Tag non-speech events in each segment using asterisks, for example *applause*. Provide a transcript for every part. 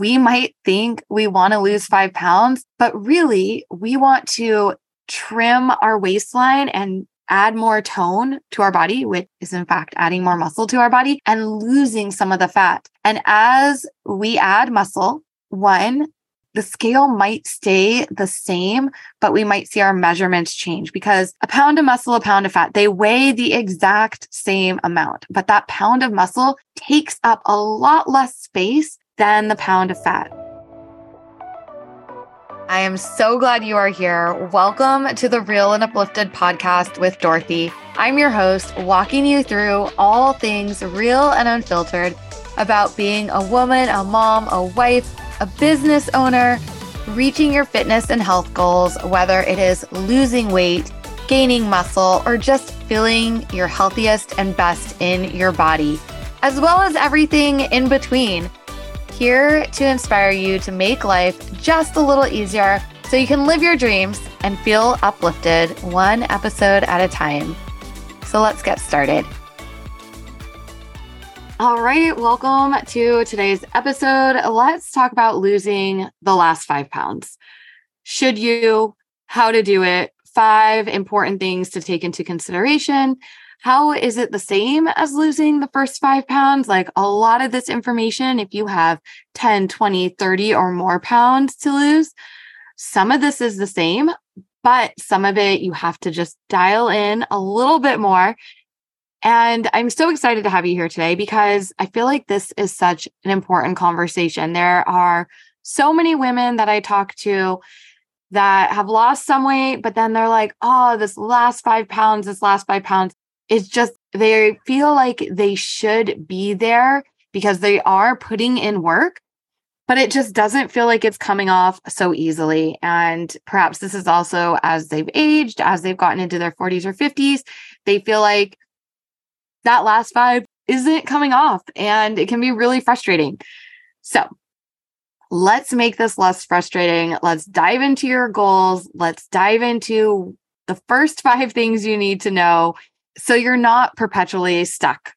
we might think we want to lose five pounds, but really we want to trim our waistline and add more tone to our body, which is in fact adding more muscle to our body and losing some of the fat. And as we add muscle, one, the scale might stay the same, but we might see our measurements change because a pound of muscle, a pound of fat, they weigh the exact same amount, but that pound of muscle takes up a lot less space than the pound of fat. I am so glad you are here. Welcome to the Real and Uplifted podcast with Dorothy. I'm your host, walking you through all things real and unfiltered about being a woman, a mom, a wife, a business owner, reaching your fitness and health goals, whether it is losing weight, gaining muscle, or just feeling your healthiest and best in your body, as well as everything in between here to inspire you to make life just a little easier so you can live your dreams and feel uplifted one episode at a time. So let's get started. All right, welcome to today's episode. Let's talk about losing the last five pounds. Should you? How to do it? Five important things to take into consideration how is it the same as losing the first five pounds? Like a lot of this information, if you have 10, 20, 30 or more pounds to lose, some of this is the same, but some of it you have to just dial in a little bit more. And I'm so excited to have you here today because I feel like this is such an important conversation. There are so many women that I talk to that have lost some weight, but then they're like, oh, this last five pounds, this last five pounds, it's just they feel like they should be there because they are putting in work, but it just doesn't feel like it's coming off so easily. And perhaps this is also as they've aged, as they've gotten into their 40s or 50s, they feel like that last five isn't coming off and it can be really frustrating. So, let's make this less frustrating. Let's dive into your goals. Let's dive into the first *laughs* five things you need to know so you're not perpetually stuck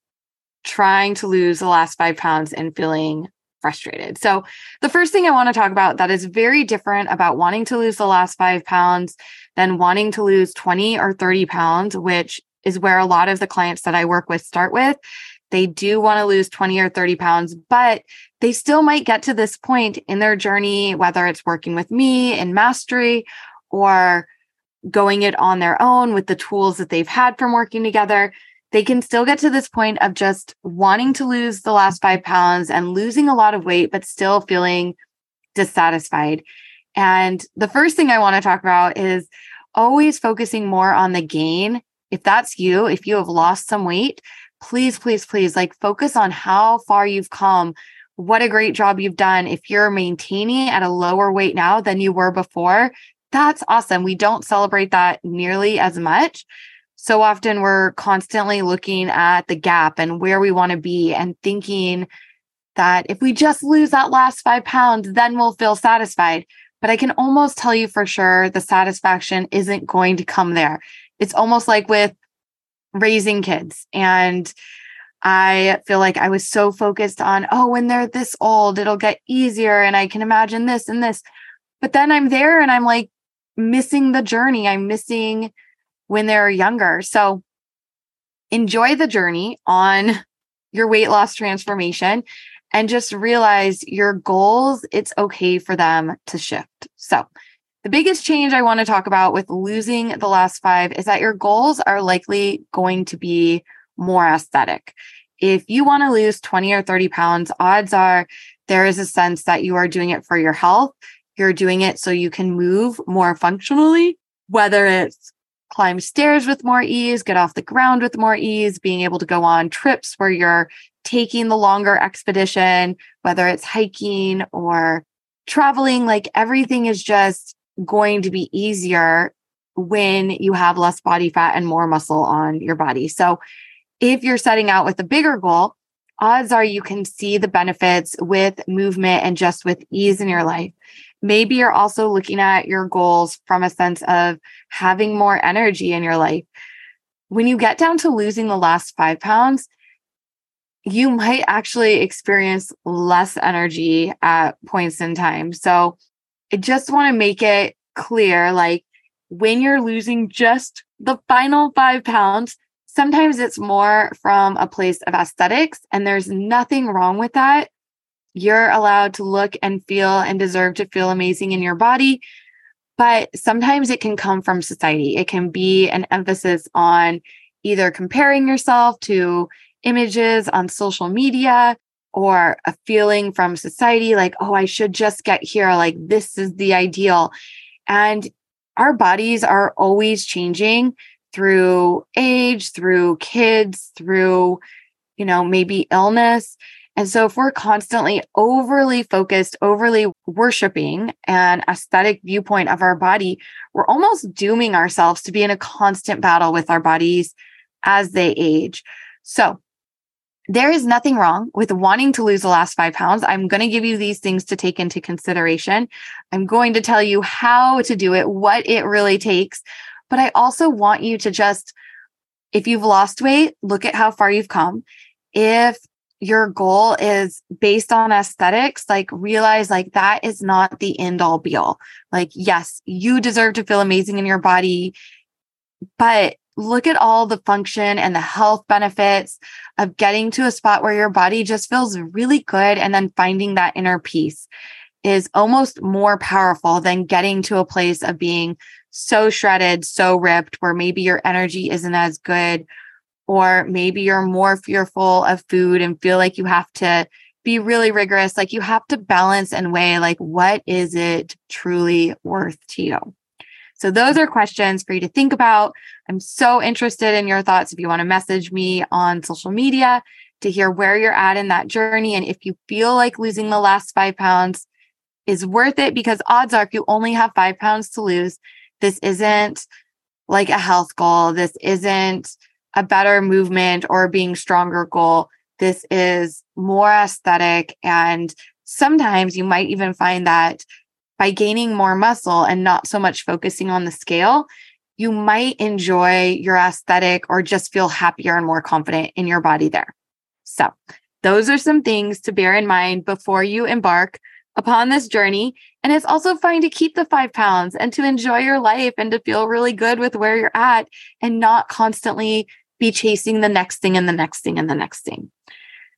trying to lose the last five pounds and feeling frustrated. So, the first thing I want to talk about that is very different about wanting to lose the last five pounds than wanting to lose 20 or 30 pounds, which is where a lot of the clients that I work with start with. They do want to lose 20 or 30 pounds, but they still might get to this point in their journey, whether it's working with me in mastery or going it on their own with the tools that they've had from working together, they can still get to this point of just wanting to lose the last five pounds and losing a lot of weight, but still feeling dissatisfied. And the first thing I want to talk about is always focusing more on the gain. If that's you, if you have lost some weight, please, please, please, like focus on how far you've come. What a great job you've done. If you're maintaining at a lower weight now than you were before, that's awesome. We don't celebrate that nearly as much. So often we're constantly looking at the gap and where we want to be and thinking that if we just lose that last five pounds, then we'll feel satisfied. But I can almost tell you for sure the satisfaction isn't going to come there. It's almost like with raising kids. And I feel like I was so focused on, oh, when they're this old, it'll get easier and I can imagine this and this. But then I'm there and I'm like, missing the journey. I'm missing when they're younger. So enjoy the journey on your weight loss transformation and just realize your goals, it's okay for them to shift. So, the biggest change I want to talk about with losing the last five is that your goals are likely going to be more aesthetic. If you want to lose 20 or 30 pounds, odds are there is a sense that you are doing it for your health you're doing it so you can move more functionally, whether it's climb stairs with more ease, get off the ground with more ease, being able to go on trips where you're taking the longer expedition, whether it's hiking or traveling, like everything is just going to be easier when you have less body fat and more muscle on your body. So if you're setting out with a bigger goal, odds are you can see the benefits with movement and just with ease in your life. Maybe you're also looking at your goals from a sense of having more energy in your life. When you get down to losing the last five pounds, you might actually experience less energy at points in time. So I just want to make it clear like when you're losing just the final five pounds, sometimes it's more from a place of aesthetics, and there's nothing wrong with that. You're allowed to look and feel and deserve to feel amazing in your body. But sometimes it can come from society. It can be an emphasis on either comparing yourself to images on social media or a feeling from society like, oh, I should just get here. Like, this is the ideal. And our bodies are always changing through age, through kids, through, you know, maybe illness. And so, if we're constantly overly focused, overly worshiping an aesthetic viewpoint of our body, we're almost dooming ourselves to be in a constant battle with our bodies as they age. So, there is nothing wrong with wanting to lose the last five pounds. I'm going to give you these things to take into consideration. I'm going to tell you how to do it, what it really takes. But I also want you to just, if you've lost weight, look at how far you've come. If your goal is based on aesthetics, like realize like that is not the end all be all. Like, yes, you deserve to feel amazing in your body, but look at all the function and the health benefits of getting to a spot where your body just feels really good and then finding that inner peace is almost more powerful than getting to a place of being so shredded, so ripped, where maybe your energy isn't as good, or maybe you're more fearful of food and feel like you have to be really rigorous. Like you have to balance and weigh, like, what is it truly worth to you? So those are questions for you to think about. I'm so interested in your thoughts. If you want to message me on social media to hear where you're at in that journey. And if you feel like losing the last five pounds is worth it, because odds are if you only have five pounds to lose, this isn't like a health goal. This isn't a better movement or being stronger goal. This is more aesthetic. And sometimes you might even find that by gaining more muscle and not so much focusing on the scale, you might enjoy your aesthetic or just feel happier and more confident in your body there. So, those are some things to bear in mind before you embark upon this journey. And it's also fine to keep the five pounds and to enjoy your life and to feel really good with where you're at and not constantly be chasing the next thing and the next thing and the next thing.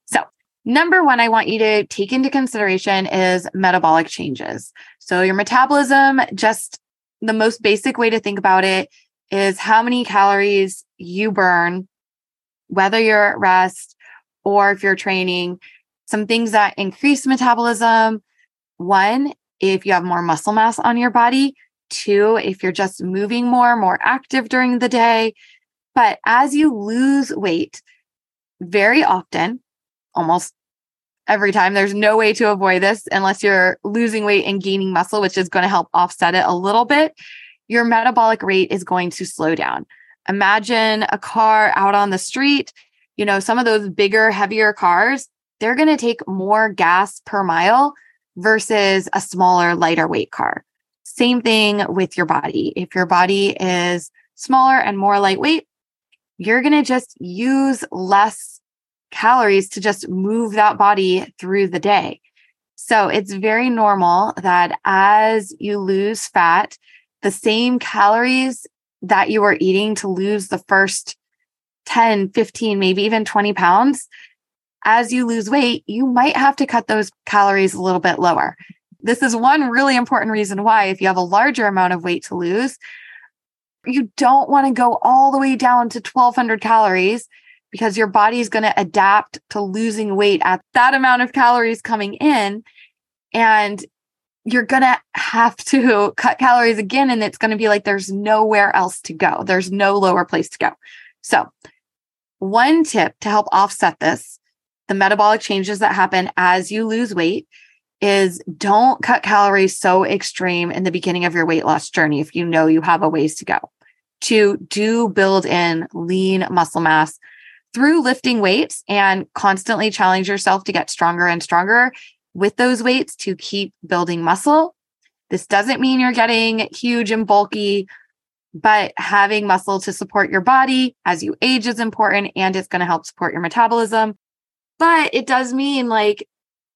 So, Number one, I want you to take into consideration is metabolic changes. So, your metabolism, just the most basic way to think about it is how many calories you burn, whether you're at rest or if you're training. Some things that increase metabolism one, if you have more muscle mass on your body, two, if you're just moving more, more active during the day. But as you lose weight, very often, almost every time. There's no way to avoid this unless you're losing weight and gaining muscle, which is going to help offset it a little bit. Your metabolic rate is going to slow down. Imagine a car out on the street. You know, some of those bigger, heavier cars, they're going to take more gas per mile versus a smaller, lighter weight car. Same thing with your body. If your body is smaller and more lightweight, you're going to just use less calories to just move that body through the day. So it's very normal that as you lose fat, the same calories that you were eating to lose the first 10, 15, maybe even 20 pounds, as you lose weight, you might have to cut those calories a little bit lower. This is one really important reason why, if you have a larger amount of weight to lose, you don't want to go all the way down to 1200 calories because your body is going to adapt to losing weight at that amount of calories coming in. And you're going to have to *laughs* cut calories again. And it's going to be like there's nowhere else to go, there's no lower place to go. So, one tip to help offset this, the metabolic changes that happen as you lose weight, is don't cut calories so extreme in the beginning of your weight loss journey if you know you have a ways to go. To do build in lean muscle mass through lifting weights and constantly challenge yourself to get stronger and stronger with those weights to keep building muscle. This doesn't mean you're getting huge and bulky, but having muscle to support your body as you age is important and it's going to help support your metabolism. But it does mean like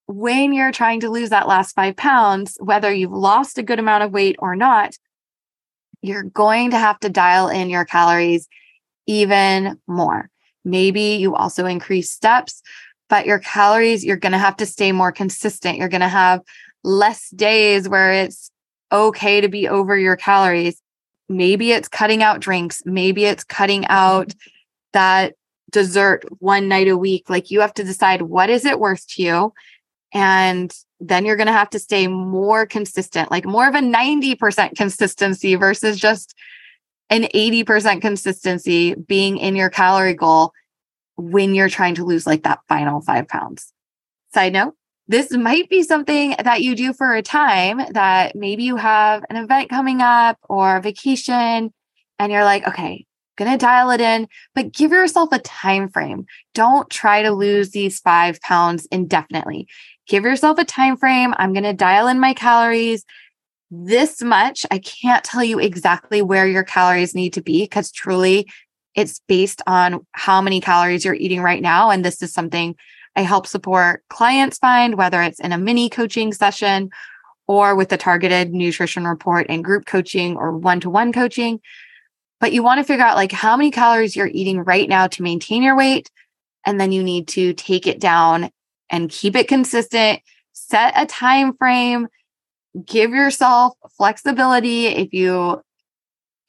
when you're trying to lose that last five pounds, whether you've lost a good amount of weight or not, you're going to have to dial in your calories even more. Maybe you also increase steps, but your calories, you're going to have to stay more consistent. You're going to have less days where it's okay to be over your calories. Maybe it's cutting out drinks. Maybe it's cutting out mm-hmm. that dessert one night a week. Like you have to decide what is it worth to you? And then you're going to have to stay more consistent, like more of a 90% consistency versus just an 80% consistency being in your calorie goal when you're trying to lose like that final five pounds. Side note, this might be something that you do for a time that maybe you have an event coming up or vacation and you're like, okay, going to dial it in, but give yourself a time frame. Don't try to lose these 5 pounds indefinitely. Give yourself a time frame. I'm going to dial in my calories this much. I can't tell you exactly where your calories need to be because truly it's based on how many calories you're eating right now. And this is something I help support clients find, whether it's in a mini coaching session or with a targeted nutrition report and group coaching or one to one coaching. But you want to figure out like how many calories you're eating right now to maintain your weight. And then you need to take it down and keep it consistent. Set a time frame. Give yourself flexibility. If you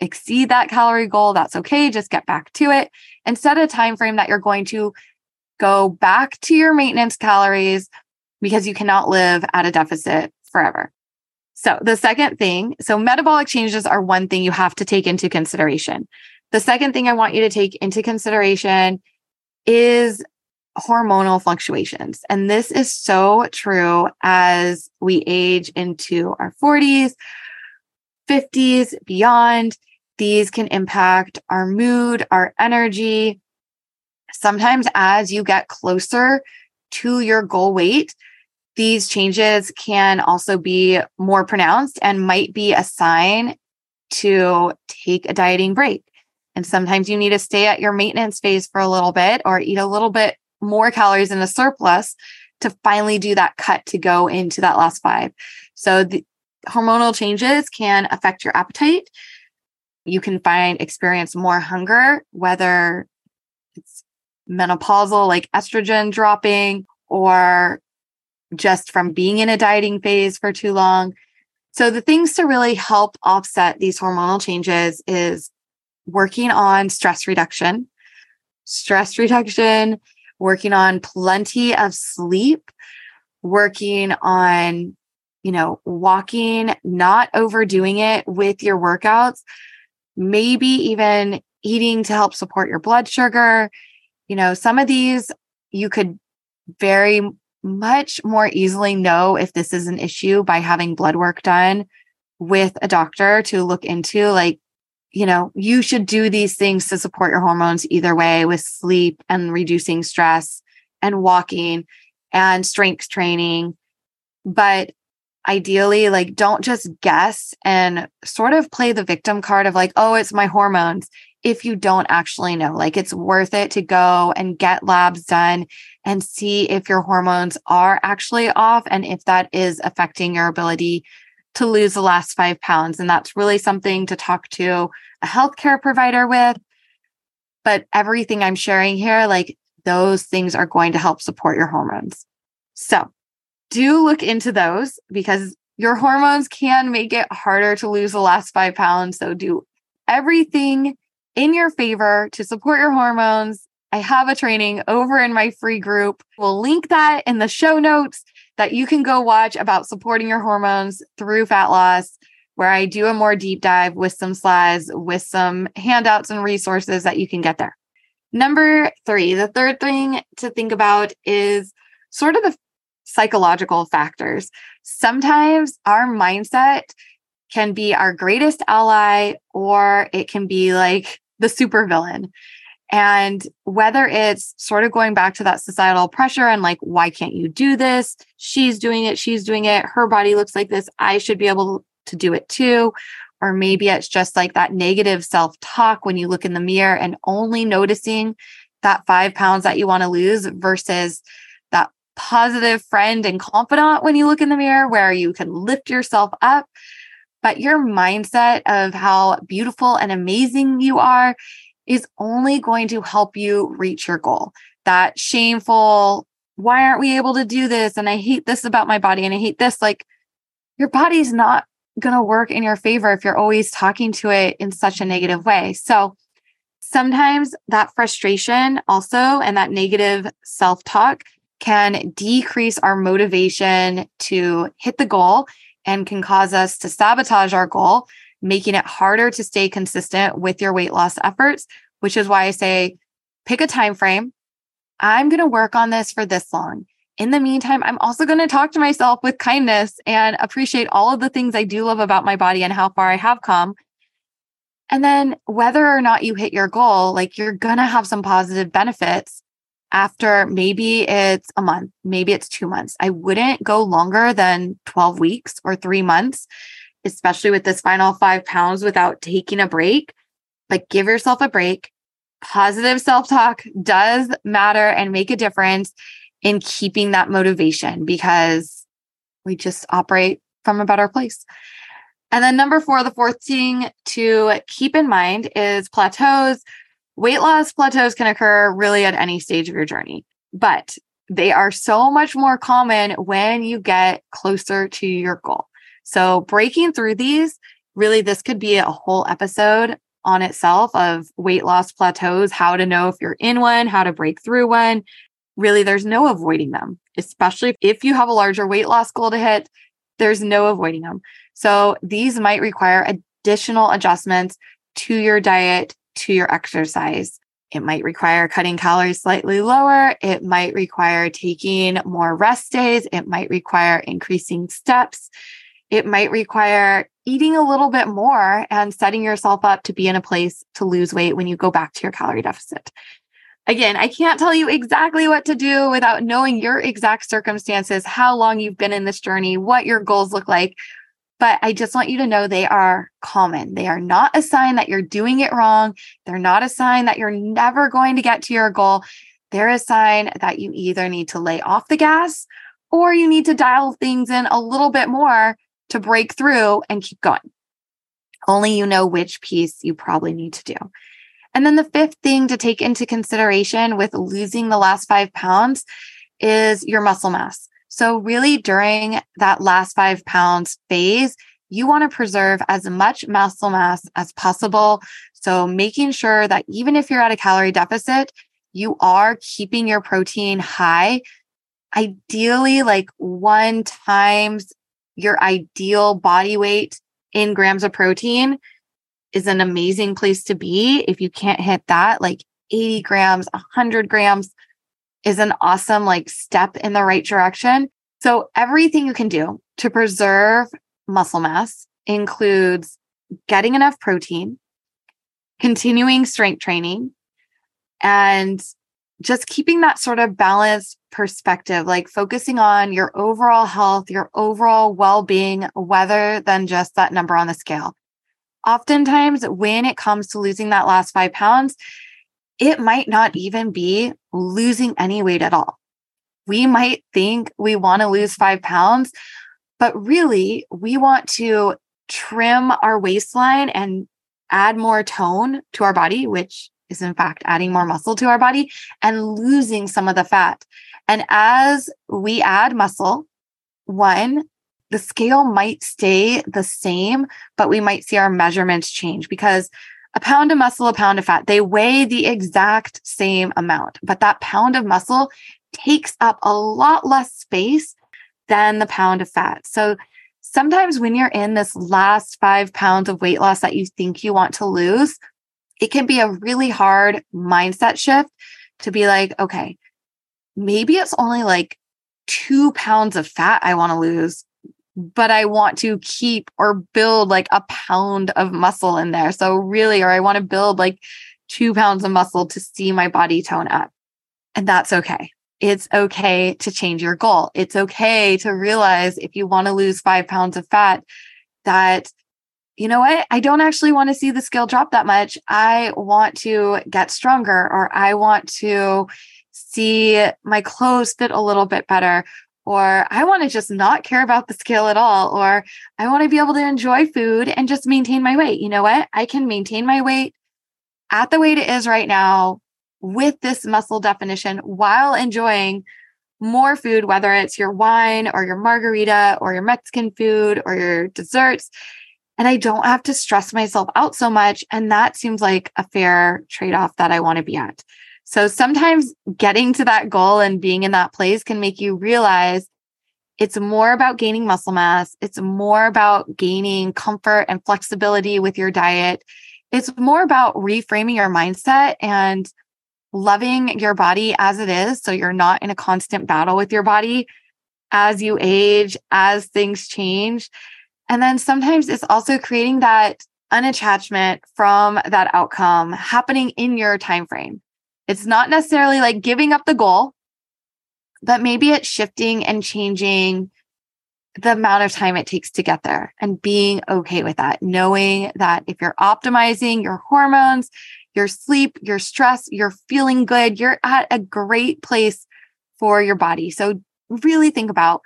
exceed that calorie goal, that's okay. Just get back to it and set a time frame that you're going to go back to your maintenance calories because you cannot live at a deficit forever. So, the second thing, so metabolic changes are one thing you have to take into consideration. The second thing I want you to take into consideration is hormonal fluctuations. And this is so true as we age into our 40s, 50s, beyond. These can impact our mood, our energy. Sometimes, as you get closer to your goal weight, these changes can also be more pronounced and might be a sign to take a dieting break. And sometimes you need to stay at your maintenance phase for a little bit or eat a little bit more calories in a surplus to finally do that cut to go into that last five. So the hormonal changes can affect your appetite. You can find experience more hunger, whether it's menopausal, like estrogen dropping, or just from being in a dieting phase for too long. So, the things to really help offset these hormonal changes is working on stress reduction, stress reduction, working on plenty of sleep, working on, you know, walking, not overdoing it with your workouts, maybe even eating to help support your blood sugar. You know, some of these you could very much more easily know if this is an issue by having blood work done with a doctor to look into like you know you should do these things to support your hormones either way with sleep and reducing stress and walking and strength training but ideally like don't just guess and sort of play the victim card of like oh it's my hormones if you don't actually know. Like it's worth it to go and get labs done and see if your hormones are actually off and if that is affecting your ability to lose the last five pounds. And that's really something to talk to a healthcare provider with. But everything I'm sharing here, like those things are going to help support your hormones. So do look into those because your hormones can make it harder to lose the last five pounds. So do everything in your favor to support your hormones. I have a training over in my free group. We'll link that in the show notes that you can go watch about supporting your hormones through fat loss, where I do a more deep dive with some slides, with some handouts and resources that you can get there. Number three, the third thing to think about is sort of the psychological factors. Sometimes our mindset can be our greatest ally or it can be like the supervillain. And whether it's sort of going back to that societal pressure and like, why can't you do this? She's doing it. She's doing it. Her body looks like this. I should be able to do it too. Or maybe it's just like that negative self talk when you look in the mirror and only noticing that five pounds that you want to lose versus that positive friend and confidant when you look in the mirror where you can lift yourself up. But your mindset of how beautiful and amazing you are is only going to help you reach your goal. That shameful, why aren't we able to do this? And I hate this about my body and I hate this. Like, your body's not going to work in your favor if you're always talking to it in such a negative way. So, sometimes that frustration also and that negative self talk can decrease our motivation to hit the goal and can cause us to sabotage our goal, making it harder to stay consistent with your weight loss efforts, which is why I say pick a time frame. I'm going to work on this for this long. In the meantime, I'm also going to talk to myself with kindness and appreciate all of the things I do love about my body and how far I have come. And then whether or not you hit your goal, like you're going to have some positive benefits after maybe it's a month, maybe it's two months. I wouldn't go longer than 12 weeks or three months, especially with this final five pounds without taking a break. But give yourself a break. Positive self talk does matter and make a difference in keeping that motivation because we just operate from a better place. And then number four, the fourth thing to keep in mind is plateaus Weight loss plateaus can occur really at any stage of your journey, but they are so much more common when you get closer to your goal. So, breaking through these, really, this could be a whole episode on itself of weight loss plateaus, how to know if you're in one, how to break through one. Really, there's no avoiding them, especially if you have a larger weight loss goal to hit, there's no avoiding them. So, these might require additional adjustments to your diet to your exercise. It might require cutting calories slightly lower. It might require taking more rest days. It might require increasing steps. It might require eating a little bit more and setting yourself up to be in a place to lose weight when you go back to your calorie deficit. Again, I can't tell you exactly what to do without knowing your exact circumstances, how long you've been in this journey, what your goals look like. But I just want you to know they are common. They are not a sign that you're doing it wrong. They're not a sign that you're never going to get to your goal. They're a sign that you either need to lay off the gas or you need to dial things in a little bit more to break through and keep going. Only you know which piece you probably need to do. And then the fifth thing to take into consideration with losing the last five pounds is your muscle mass. So, really, during that last five pounds phase, you want to preserve as much muscle mass as possible. So, making sure that even if you're at a calorie deficit, you are keeping your protein high. Ideally, like one times your ideal body weight in grams of protein is an amazing place to be. If you can't hit that, like 80 grams, 100 grams, is an awesome like step in the right direction. So everything you can do to preserve muscle mass includes getting enough protein, continuing strength training, and just keeping that sort of balanced perspective, like focusing on your overall health, your overall well being, rather than just that number on the scale. Oftentimes, when it comes to losing that last five pounds, it might not even be losing any weight at all. We might think we want to lose five pounds, but really we want to trim our waistline and add more tone to our body, which is in fact adding more muscle to our body and losing some of the fat. And as we add muscle, one, the scale might stay the same, but we might see our measurements change because a pound of muscle, a pound of fat, they weigh the exact same amount, but that pound of muscle takes up a lot less space than the pound of fat. So sometimes when you're in this last five pounds of weight loss that you think you want to lose, it can be a really hard mindset shift to be like, okay, maybe it's only like two pounds of fat I want to lose, but I want to keep or build like a pound of muscle in there. So, really, or I want to build like two pounds of muscle to see my body tone up. And that's okay. It's okay to change your goal. It's okay to realize if you want to lose five pounds of fat, that you know what? I don't actually want to see the scale drop that much. I want to get stronger or I want to see my clothes fit a little bit better or I want to just not care about the scale at all, or I want to be able to enjoy food and just maintain my weight. You know what? I can maintain my weight at the weight it is right now with this muscle definition while enjoying more food, whether it's your wine or your margarita or your Mexican food or your desserts. And I don't have to stress myself out so much. And that seems like a fair trade off that I want to be at. So sometimes getting to that goal and being in that place can make you realize it's more about gaining muscle mass. It's more about gaining comfort and flexibility with your diet. It's more about reframing your mindset and loving your body as it is. So you're not in a constant battle with your body as you age, as things change. And then sometimes it's also creating that unattachment from that outcome happening in your time frame. It's not necessarily like giving up the goal, but maybe it's shifting and changing the amount of time it takes to get there and being okay with that, knowing that if you're optimizing your hormones, your sleep, your stress, you're feeling good, you're at a great place for your body. So, really think about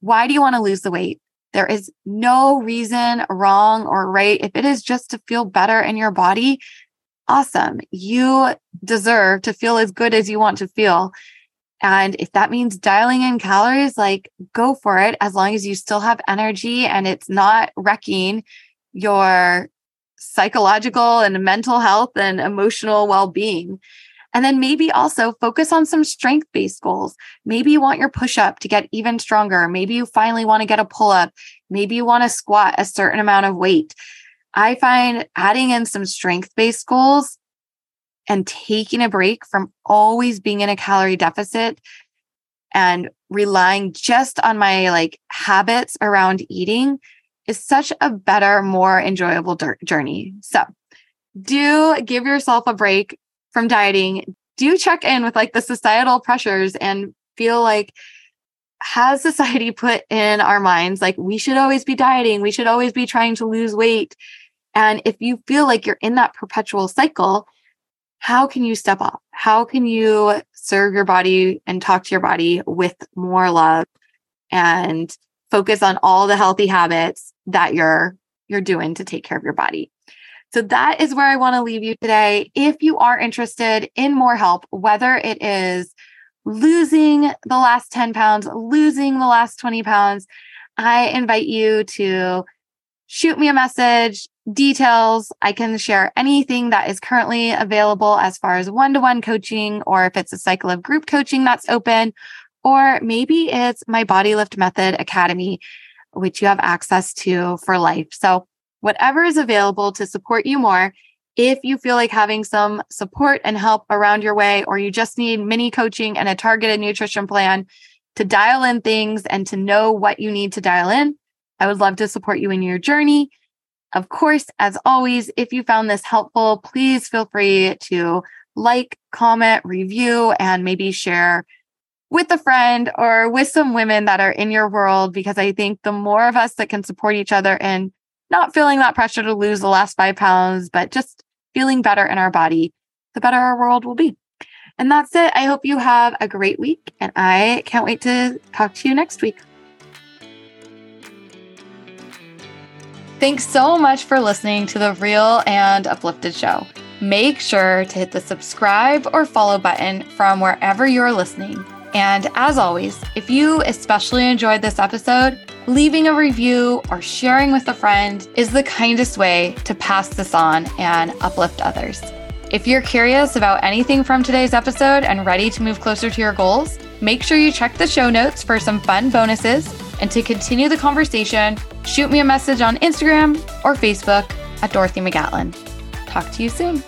why do you want to lose the weight? There is no reason wrong or right. If it is just to feel better in your body, awesome. You deserve to feel as good as you want to feel. And if that means dialing in calories, like go for it as long as you still have energy and it's not wrecking your psychological and mental health and emotional well being. And then maybe also focus on some strength based goals. Maybe you want your push up to get even stronger. Maybe you finally want to get a pull up. Maybe you want to squat a certain amount of weight. I find adding in some strength based goals and taking a break from always being in a calorie deficit and relying just on my like habits around eating is such a better, more enjoyable journey. So do give yourself a break from dieting. Do check in with like the societal pressures and feel like, has society *laughs* put in our minds like we should always be dieting, we should always be trying to lose weight? And if you feel like you're in that perpetual cycle, how can you step off? How can you serve your body and talk to your body with more love and focus on all the healthy habits that you're you're doing to take care of your body. So that is where I want to leave you today. If you are interested in more help, whether it is losing the last 10 pounds, losing the last 20 pounds, I invite you to shoot me a message, details. I can share anything that is currently available as far as one to one coaching, or if it's a cycle of group coaching that's open, or maybe it's my Body Lift Method Academy which you have access to for life. So, whatever is available to support you more, if you feel like having some support and help around your way, or you just need mini coaching and a targeted nutrition plan to dial in things and to know what you need to dial in, I would love to support you in your journey. Of course, as always, if you found this helpful, please feel free to like, comment, review, and maybe share with a friend or with some women that are in your world, because I think the more of us that can support each other and not feeling that pressure to lose the last five pounds, but just feeling better in our body, the better our world will be. And that's it. I hope you have a great week, and I can't wait to talk to you next week. Thanks so much for listening to the Real and Uplifted Show. Make sure to hit the subscribe or follow button from wherever you're listening. And as always, if you especially enjoyed this episode, leaving a review or sharing with a friend is the kindest way to pass this on and uplift others. If you're curious about anything from today's episode and ready to move closer to your goals, make sure you check the show notes for some fun bonuses. And to continue the conversation, shoot me a message on Instagram or Facebook at Dorothy McGatlin. Talk to you soon.